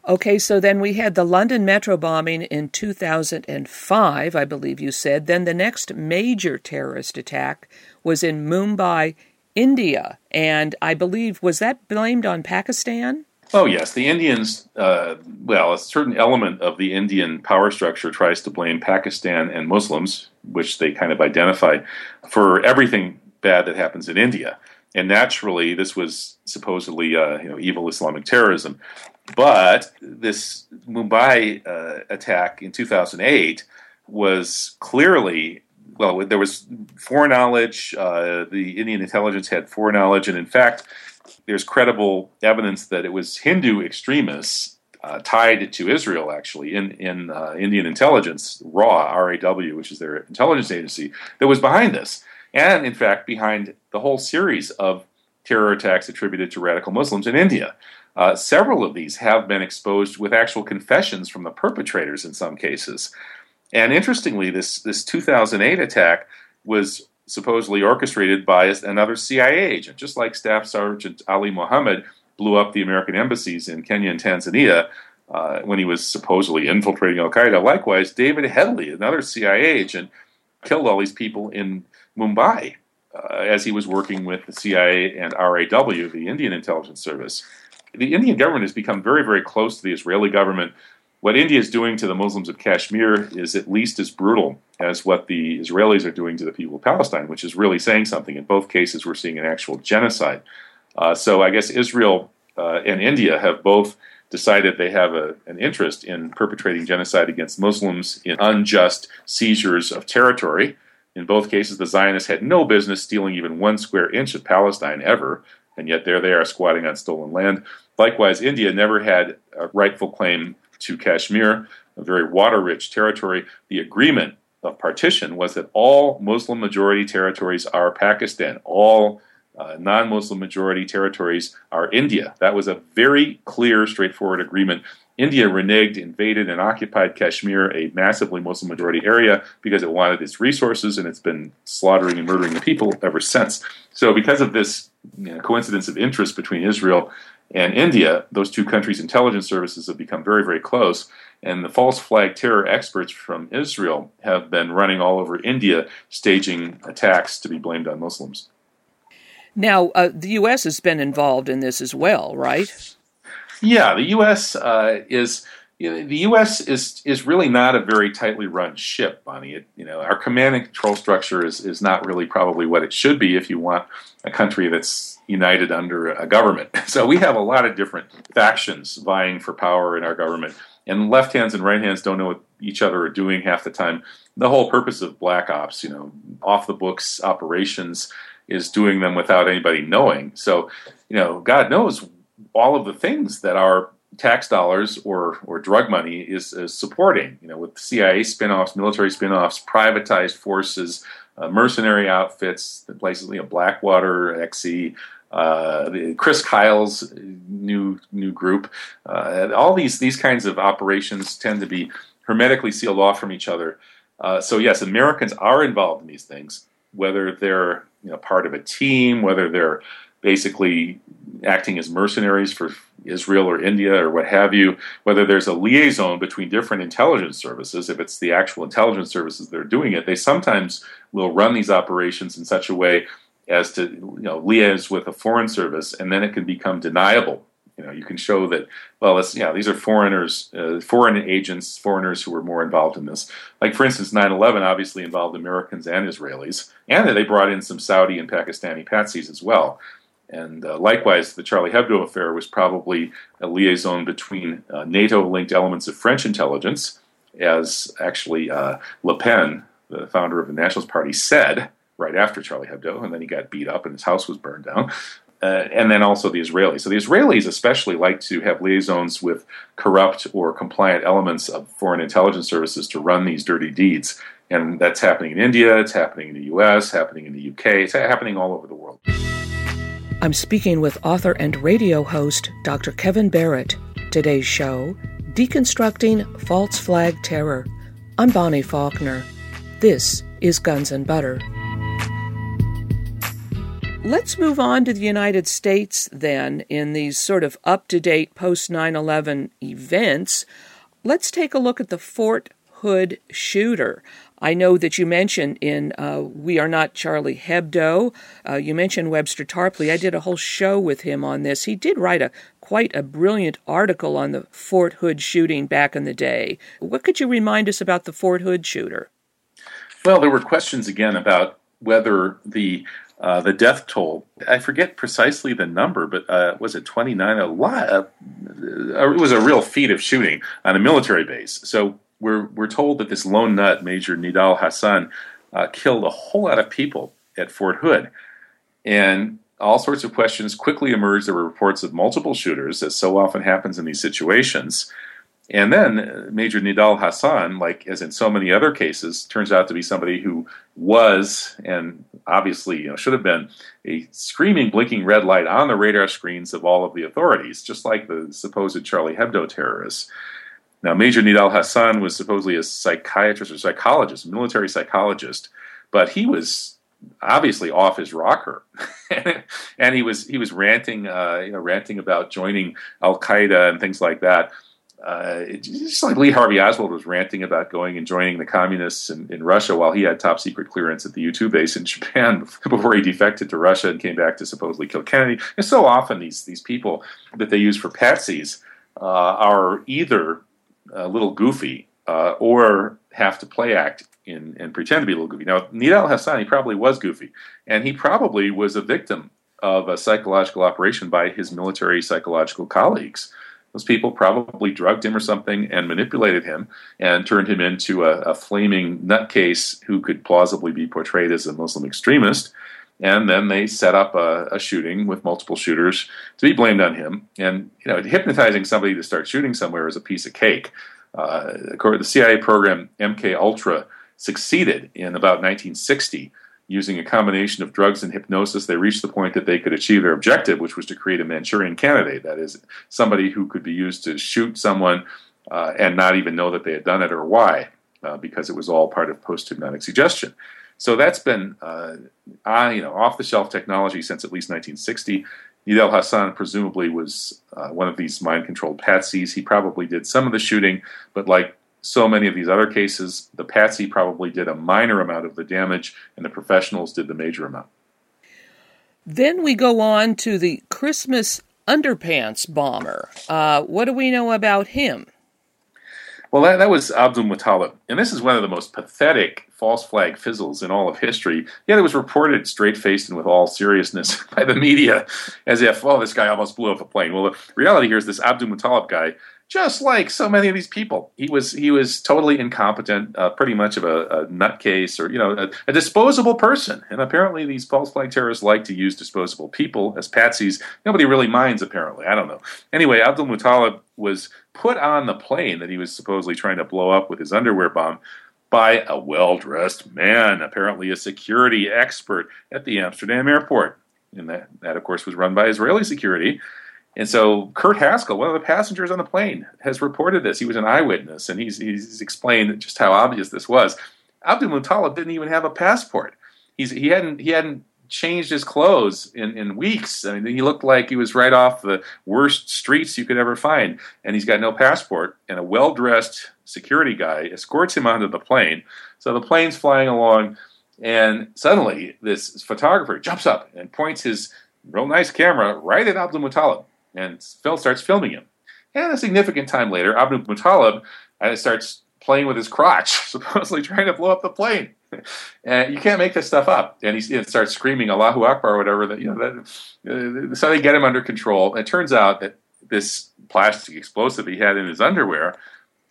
Okay, so then we had the London metro bombing in 2005, I believe you said. Then the next major terrorist attack was in Mumbai, India. And I believe, was that blamed on Pakistan? Oh, yes. The Indians, uh, well, a certain element of the Indian power structure tries to blame Pakistan and Muslims, which they kind of identify, for everything bad that happens in India. And naturally, this was supposedly uh, you know, evil Islamic terrorism. But this Mumbai uh, attack in 2008 was clearly well, there was foreknowledge. Uh, the Indian intelligence had foreknowledge, and in fact, there's credible evidence that it was Hindu extremists uh, tied to Israel, actually, in in uh, Indian intelligence, RAW, R-A-W, which is their intelligence agency, that was behind this, and in fact, behind the whole series of terror attacks attributed to radical Muslims in India. Uh, several of these have been exposed with actual confessions from the perpetrators in some cases. And interestingly, this, this 2008 attack was supposedly orchestrated by another CIA agent, just like Staff Sergeant Ali Mohammed blew up the American embassies in Kenya and Tanzania uh, when he was supposedly infiltrating Al Qaeda. Likewise, David Headley, another CIA agent, killed all these people in Mumbai uh, as he was working with the CIA and RAW, the Indian intelligence service the Indian government has become very, very close to the Israeli government. What India is doing to the Muslims of Kashmir is at least as brutal as what the Israelis are doing to the people of Palestine, which is really saying something. In both cases, we're seeing an actual genocide. Uh, so I guess Israel uh, and India have both decided they have a, an interest in perpetrating genocide against Muslims in unjust seizures of territory. In both cases, the Zionists had no business stealing even one square inch of Palestine ever, and yet there they are squatting on stolen land. Likewise, India never had a rightful claim to Kashmir, a very water rich territory. The agreement of partition was that all Muslim majority territories are Pakistan, all uh, non Muslim majority territories are India. That was a very clear, straightforward agreement. India reneged, invaded, and occupied Kashmir, a massively Muslim majority area, because it wanted its resources, and it's been slaughtering and murdering the people ever since. So, because of this you know, coincidence of interest between Israel and India, those two countries' intelligence services have become very, very close. And the false flag terror experts from Israel have been running all over India, staging attacks to be blamed on Muslims. Now, uh, the U.S. has been involved in this as well, right? Yeah, the U.S. Uh, is you know, the U.S. is is really not a very tightly run ship, Bonnie. It, you know, our command and control structure is is not really probably what it should be if you want a country that's united under a government. So we have a lot of different factions vying for power in our government, and left hands and right hands don't know what each other are doing half the time. The whole purpose of black ops, you know, off the books operations, is doing them without anybody knowing. So, you know, God knows all of the things that our tax dollars or or drug money is, is supporting. You know, with CIA spinoffs, military spinoffs, privatized forces, uh, mercenary outfits, the places you know Blackwater, XE. Uh, Chris Kyle's new new group, uh, all these these kinds of operations tend to be hermetically sealed off from each other. Uh, so yes, Americans are involved in these things, whether they're you know part of a team, whether they're basically acting as mercenaries for Israel or India or what have you, whether there's a liaison between different intelligence services, if it's the actual intelligence services that are doing it, they sometimes will run these operations in such a way as to you know liaise with a foreign service, and then it can become deniable. You know, you can show that well, it's, yeah, these are foreigners, uh, foreign agents, foreigners who were more involved in this. Like for instance, 9/11 obviously involved Americans and Israelis, and they brought in some Saudi and Pakistani patsies as well. And uh, likewise, the Charlie Hebdo affair was probably a liaison between uh, NATO linked elements of French intelligence, as actually uh, Le Pen, the founder of the Nationalist Party, said right after Charlie Hebdo, and then he got beat up and his house was burned down. Uh, and then also the Israelis. So the Israelis especially like to have liaisons with corrupt or compliant elements of foreign intelligence services to run these dirty deeds. And that's happening in India, it's happening in the US, happening in the UK, it's happening all over the world. I'm speaking with author and radio host Dr. Kevin Barrett. Today's show Deconstructing False Flag Terror. I'm Bonnie Faulkner. This is Guns and Butter. Let's move on to the United States then in these sort of up to date post 9 11 events. Let's take a look at the Fort Hood shooter. I know that you mentioned in uh, We Are Not Charlie Hebdo, uh, you mentioned Webster Tarpley. I did a whole show with him on this. He did write a quite a brilliant article on the Fort Hood shooting back in the day. What could you remind us about the Fort Hood shooter? Well, there were questions again about whether the uh, the death toll. I forget precisely the number, but uh, was it 29? A lot. Uh, it was a real feat of shooting on a military base. So we're we're told that this lone nut, Major Nidal Hasan, uh, killed a whole lot of people at Fort Hood, and all sorts of questions quickly emerged. There were reports of multiple shooters, as so often happens in these situations. And then uh, Major Nidal Hasan, like as in so many other cases, turns out to be somebody who was and obviously you know, should have been a screaming, blinking red light on the radar screens of all of the authorities, just like the supposed Charlie Hebdo terrorists. Now, Major Nidal Hasan was supposedly a psychiatrist or psychologist, military psychologist, but he was obviously off his rocker, and he was he was ranting, uh, you know, ranting about joining Al Qaeda and things like that. Uh, just like Lee Harvey Oswald was ranting about going and joining the communists in, in, Russia while he had top secret clearance at the U 2 base in Japan before he defected to Russia and came back to supposedly kill Kennedy. And so often these, these people that they use for patsies uh, are either a little goofy uh, or have to play act in, and pretend to be a little goofy. Now, Nidal Hasan, he probably was goofy, and he probably was a victim of a psychological operation by his military psychological colleagues. Those people probably drugged him or something and manipulated him and turned him into a, a flaming nutcase who could plausibly be portrayed as a Muslim extremist. And then they set up a, a, shooting with multiple shooters to be blamed on him. And you know, hypnotizing somebody to start shooting somewhere is a piece of cake. Uh, the CIA program MK Ultra succeeded in about 1960 using a combination of drugs and hypnosis. They reached the point that they could achieve their objective, which was to create a Manchurian candidate. That is, somebody who could be used to shoot someone uh, and not even know that they had done it or why, uh, because it was all part of post hypnotic suggestion. So that's been uh, you know off the shelf technology since at least 1960. Nidal Hasan presumably was uh, one of these mind controlled patsies. He probably did some of the shooting, but like so many of these other cases, the patsy probably did a minor amount of the damage, and the professionals did the major amount. Then we go on to the Christmas underpants bomber. Uh, what do we know about him? Well, that, that was Abdulmutallab. And this is one of the most pathetic false flag fizzles in all of history. Yet it was reported straight faced and with all seriousness by the media as if, oh, this guy almost blew up a plane. Well, the reality here is this Abdulmutallab guy just like so many of these people. He was he was totally incompetent, uh, pretty much of a, a nutcase or you know a, a, disposable person. And apparently, these false flag terrorists like to use disposable people as patsies. Nobody really minds. Apparently, I don't know. Anyway, Abdulmutallab was put on the plane that he was supposedly trying to blow up with his underwear bomb by a well dressed man, apparently a security expert at the Amsterdam airport. And that, that, of course, was run by Israeli security. And so Kurt Haskell, one of the passengers on the plane, has reported this. He was an eyewitness, and he's, he's explained just how obvious this was. Abdulmutallab didn't even have a passport. He's, he hadn't he hadn't changed his clothes in, in weeks. I mean, he looked like he was right off the worst streets you could ever find, and he's got no passport. And a well dressed security guy escorts him onto the plane. So the plane's flying along, and suddenly this photographer jumps up and points his real nice camera right at Abdulmutallab and Phil starts filming him. And a significant time later, Abdulmutallab uh, starts playing with his crotch, supposedly trying to blow up the plane. and you can't make this stuff up. And he starts screaming Allahu Akbar or whatever. That you know, that, uh, so they get him under control. It turns out that this plastic explosive he had in his underwear,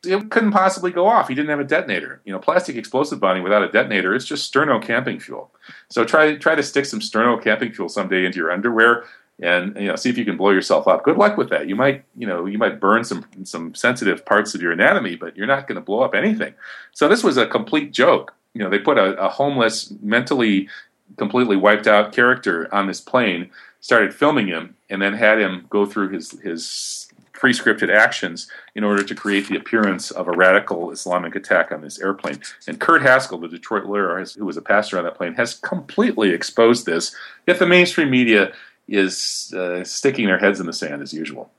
it couldn't possibly go off. He didn't have a detonator. You know, plastic explosive bonding without a detonator is just sterno camping fuel. So try try to stick some sterno camping fuel someday into your underwear and you know see if you can blow yourself up. Good luck with that. You might you know you might burn some some sensitive parts of your anatomy, but you're not going to blow up anything. So this was a complete joke. You know they put a, a homeless, mentally completely wiped out character on this plane, started filming him, and then had him go through his his pre-scripted actions in order to create the appearance of a radical Islamic attack on this airplane. And Kurt Haskell, the Detroit lawyer who was a passenger on that plane, has completely exposed this. Yet the mainstream media is uh, sticking their heads in the sand as usual.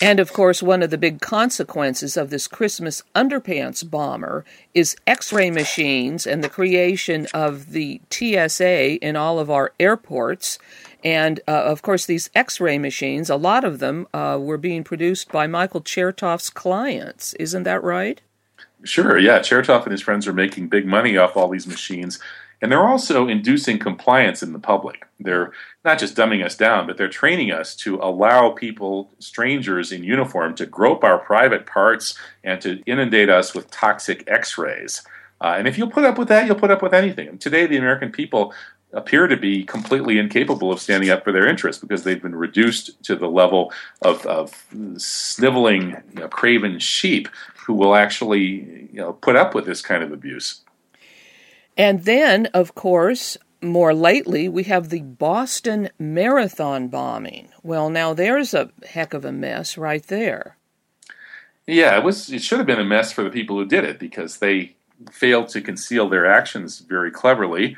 And of course, one of the big consequences of this Christmas underpants bomber is x ray machines and the creation of the TSA in all of our airports. And uh, of course, these x ray machines, a lot of them uh, were being produced by Michael Chertoff's clients. Isn't that right? Sure, yeah. Chertoff and his friends are making big money off all these machines. And they're also inducing compliance in the public. They're not just dumbing us down, but they're training us to allow people, strangers in uniform, to grope our private parts and to inundate us with toxic x rays. Uh, and if you'll put up with that, you'll put up with anything. And today, the American people appear to be completely incapable of standing up for their interests because they've been reduced to the level of, of sniveling, you know, craven sheep who will actually you know, put up with this kind of abuse. And then, of course, more lately, we have the Boston Marathon bombing. Well, now there's a heck of a mess right there. Yeah, it was. It should have been a mess for the people who did it because they failed to conceal their actions very cleverly.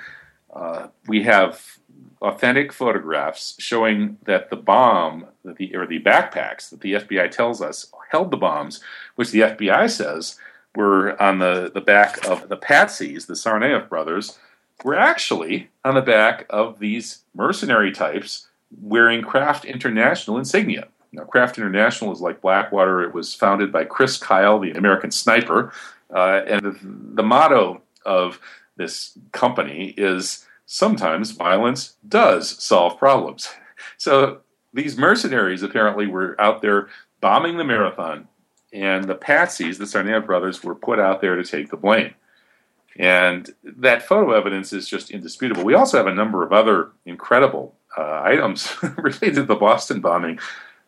Uh, we have authentic photographs showing that the bomb, that the, or the backpacks that the FBI tells us held the bombs, which the FBI says were on the, the back of the Patsies, the Tsarnaev brothers, were actually on the back of these mercenary types wearing Craft International insignia. Now, Craft International is like Blackwater. It was founded by Chris Kyle, the American sniper. Uh, and the, the motto of this company is sometimes violence does solve problems. So these mercenaries apparently were out there bombing the marathon, and the Patsies, the Tsarnaev brothers, were put out there to take the blame. And that photo evidence is just indisputable. We also have a number of other incredible uh, items related to the Boston bombing.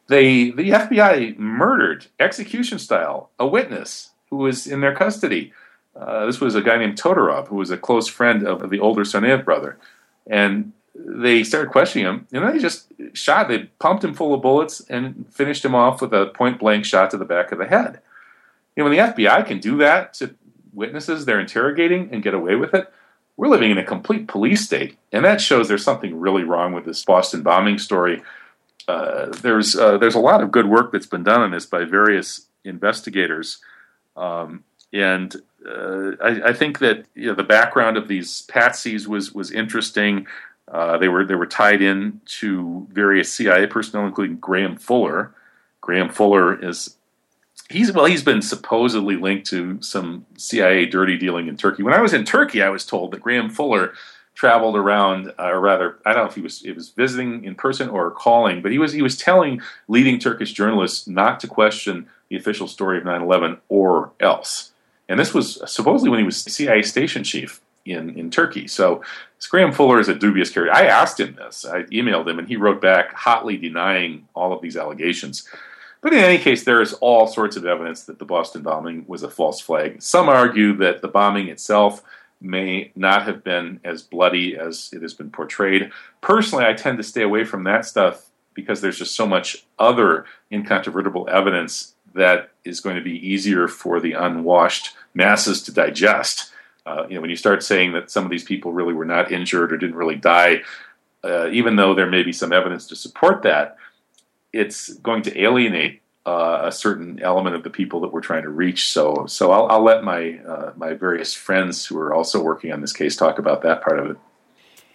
They, the FBI murdered, execution style, a witness who was in their custody. Uh, this was a guy named Todorov, who was a close friend of, the older Tsarnaev brother. And they started questioning him. and then they just shot, they pumped him full of bullets and finished him off with a point blank shot to the back of the head. You know, when the FBI can do that to witnesses they're interrogating and get away with it, we're living in a complete police state. And that shows there's something really wrong with this Boston bombing story. Uh, there's uh, there's a lot of good work that's been done on this by various investigators, um, and uh, I, I, think that you know, the background of these patsies was was interesting. Uh, they were they were tied in to various CIA personnel, including Graham Fuller. Graham Fuller is He's well, he's been supposedly linked to some CIA dirty dealing in Turkey. When I was in Turkey, I was told that Graham Fuller traveled around, uh, or rather, I don't know if he was he was visiting in person or calling, but he was he was telling leading Turkish journalists not to question the official story of 9/11 or else. And this was supposedly when he was CIA station chief in in Turkey. So Graham Fuller is a dubious character. I asked him this. I emailed him, and he wrote back hotly denying all of these allegations. But in any case, there is all sorts of evidence that the Boston bombing was a false flag. Some argue that the bombing itself may not have been as bloody as it has been portrayed. Personally, I tend to stay away from that stuff because there's just so much other incontrovertible evidence that is going to be easier for the unwashed masses to digest. Uh, you know, when you start saying that some of these people really were not injured or didn't really die, uh, even though there may be some evidence to support that, it's going to alienate uh, a certain element of the people that we're trying to reach. So, so I'll, I'll let my uh, my various friends who are also working on this case talk about that part of it.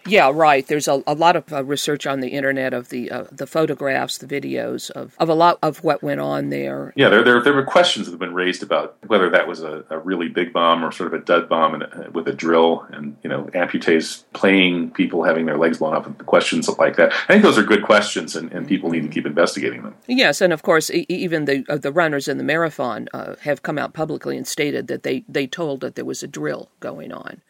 Yeah, right. There's a, a lot of uh, research on the internet of the uh, the photographs, the videos of, of a lot of what went on there. Yeah, there, there there were questions that have been raised about whether that was a, a really big bomb or sort of a dud bomb and, uh, with a drill, and you know, amputees playing people having their legs blown off, and questions like that. I think those are good questions, and, and people need to keep investigating them. Yes, and of course, e- even the uh, the runners in the marathon uh, have come out publicly and stated that they they told that there was a drill going on.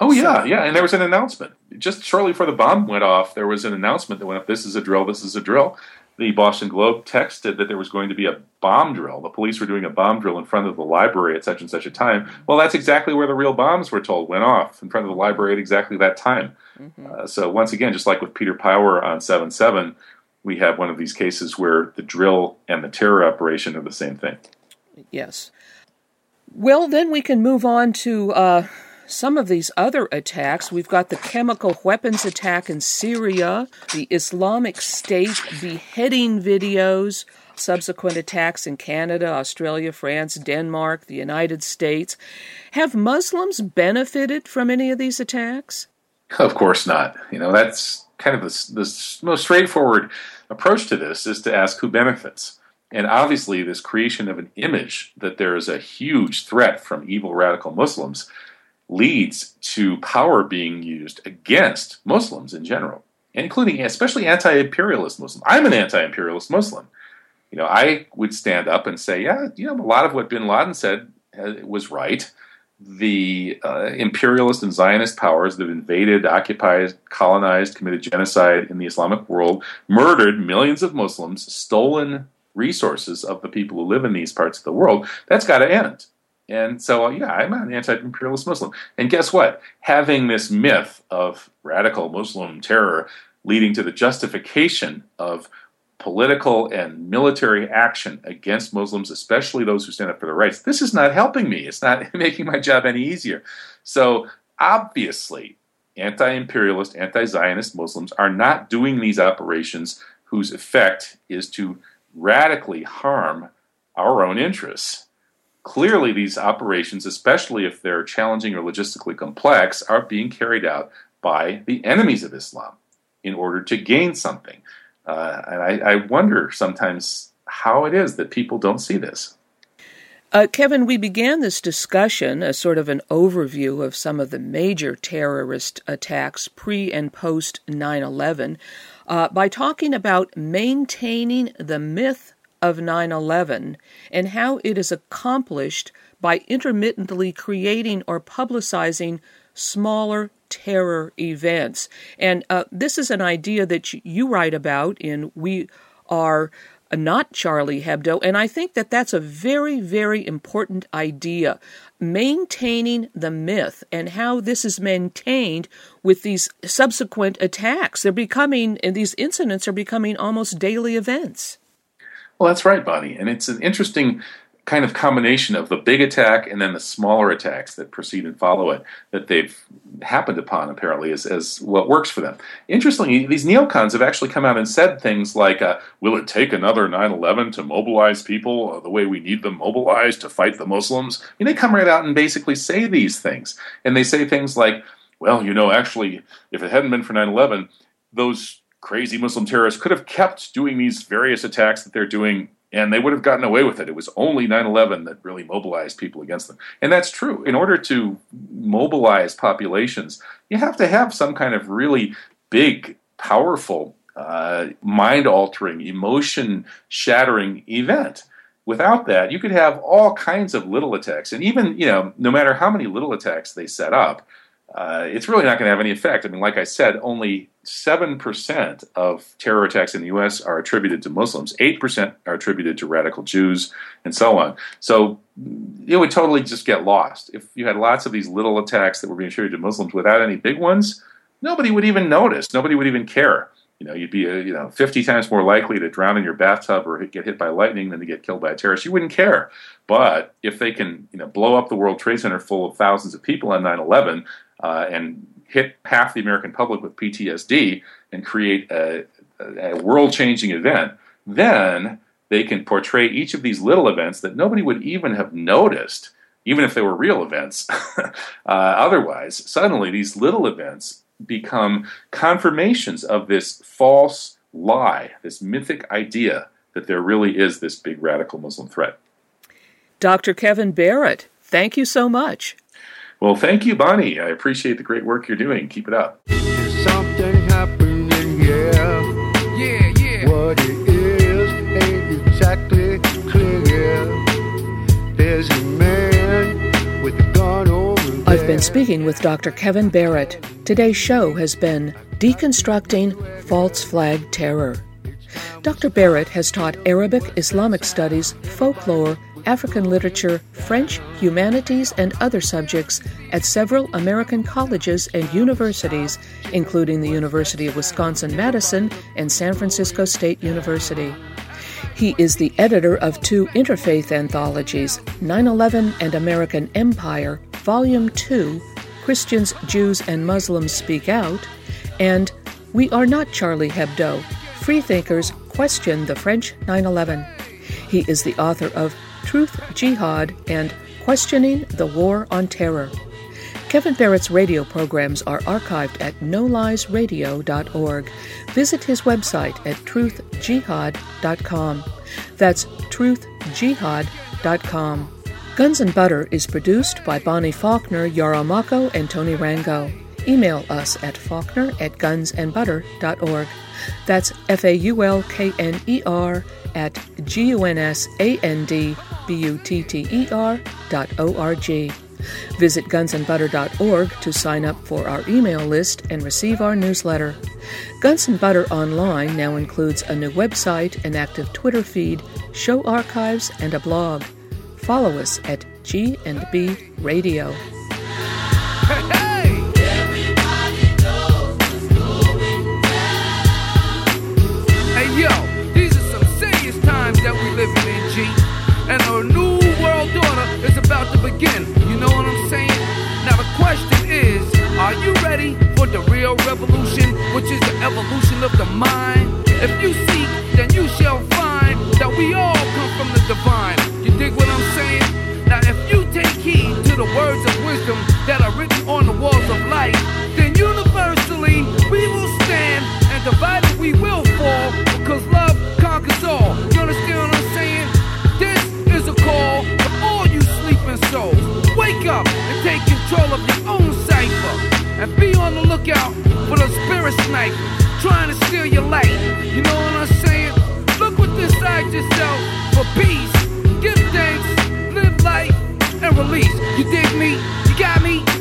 Oh yeah, yeah, and there was an announcement just shortly before the bomb went off. There was an announcement that went up. This is a drill. This is a drill. The Boston Globe texted that there was going to be a bomb drill. The police were doing a bomb drill in front of the library at such and such a time. Well, that's exactly where the real bombs were told went off in front of the library at exactly that time. Mm-hmm. Uh, so once again, just like with Peter Power on seven seven, we have one of these cases where the drill and the terror operation are the same thing. Yes. Well, then we can move on to. Uh some of these other attacks. We've got the chemical weapons attack in Syria, the Islamic State beheading videos, subsequent attacks in Canada, Australia, France, Denmark, the United States. Have Muslims benefited from any of these attacks? Of course not. You know, that's kind of the, the most straightforward approach to this is to ask who benefits. And obviously, this creation of an image that there is a huge threat from evil radical Muslims leads to power being used against Muslims in general, including especially anti-imperialist Muslims. I'm an anti-imperialist Muslim. You know, I would stand up and say, yeah, you know, a lot of what Bin Laden said uh, was right. The uh, imperialist and Zionist powers that have invaded, occupied, colonized, committed genocide in the Islamic world, murdered millions of Muslims, stolen resources of the people who live in these parts of the world. That's got to end. And so, uh, yeah, I'm an anti imperialist Muslim. And guess what? Having this myth of radical Muslim terror leading to the justification of political and military action against Muslims, especially those who stand up for their rights, this is not helping me. It's not making my job any easier. So, obviously, anti imperialist, anti Zionist Muslims are not doing these operations whose effect is to radically harm our own interests clearly these operations, especially if they're challenging or logistically complex, are being carried out by the enemies of Islam in order to gain something. Uh, and I, I, wonder sometimes how it is that people don't see this. Uh, Kevin, we began this discussion as sort of an overview of some of the major terrorist attacks pre and post 9 11 uh, by talking about maintaining the myth of 9 11 and how it is accomplished by intermittently creating or publicizing smaller terror events. And uh, this is an idea that you write about in We Are Not Charlie Hebdo, and I think that that's a very, very important idea. Maintaining the myth and how this is maintained with these subsequent attacks. They're becoming, and these incidents are becoming almost daily events. Well, that's right, Bonnie. And it's an interesting kind of combination of the big attack and then the smaller attacks that precede and follow it that they've happened upon apparently as, as what works for them. Interestingly, these neocons have actually come out and said things like, uh, will it take another 9-11 to mobilize people uh, the way we need them mobilized to fight the Muslims? I mean, they come right out and basically say these things. And they say things like, well, you know, actually, if it hadn't been for 9-11, those crazy Muslim terrorists could have kept doing these various attacks that they're doing and they would have gotten away with it. It was only 9 11 that really mobilized people against them. And that's true. In order to mobilize populations, you have to have some kind of really big, powerful, uh, mind altering, emotion shattering event. Without that, you could have all kinds of little attacks. And even, you know, no matter how many little attacks they set up, uh, it's really not going to have any effect. I mean, like I said, only 7% of terror attacks in the U.S. are attributed to Muslims, 8% are attributed to radical Jews, and so on. So it would totally just get lost. If you had lots of these little attacks that were being attributed to Muslims without any big ones, nobody would even notice. Nobody would even care. You know, you'd be uh, you know 50 times more likely to drown in your bathtub or get hit by lightning than to get killed by a terrorist. You wouldn't care. But if they can, you know, blow up the World Trade Center full of thousands of people on 9/11 uh, and hit half the American public with PTSD and create a, a world-changing event, then they can portray each of these little events that nobody would even have noticed, even if they were real events. uh, otherwise, suddenly these little events become confirmations of this false lie, this mythic idea that there really is this big radical Muslim threat. Dr. Kevin Barrett, thank you so much. Well, thank you, Bonnie. I appreciate the great work you're doing. Keep it up. Something happening here. Yeah, yeah. What it is ain't exactly clear. There's a man with a gun over there. I've been speaking with Dr. Kevin Barrett. Today's show has been Deconstructing False Flag Terror. Dr. Barrett has taught Arabic, Islamic studies, folklore, African literature, French, humanities, and other subjects at several American colleges and universities, including the University of Wisconsin Madison and San Francisco State University. He is the editor of two interfaith anthologies 9 11 and American Empire, Volume 2 Christians, Jews, and Muslims Speak Out, and We Are Not Charlie Hebdo Freethinkers Question the French 9 11. He is the author of Truth, Jihad, and Questioning the War on Terror. Kevin Barrett's radio programs are archived at noliesradio.org. Visit his website at truthjihad.com. That's truthjihad.com. Guns and Butter is produced by Bonnie Faulkner, Yarrow Mahko, and Tony Rango. Email us at faulkner at gunsandbutter.org. That's F A U L K N E R at G U N S A N D B U T T E R dot O R G. Visit gunsandbutter.org to sign up for our email list and receive our newsletter. Guns and Butter Online now includes a new website, an active Twitter feed, show archives, and a blog. Follow us at G&B Radio. begin. You know what I'm saying? Now the question is, are you ready for the real revolution, which is the evolution of the mind? If you seek, then you shall find that we all come from the divine. And be on the lookout for the spirit sniper trying to steal your life. You know what I'm saying? Look within inside yourself for peace. Give thanks, live life, and release. You dig me? You got me?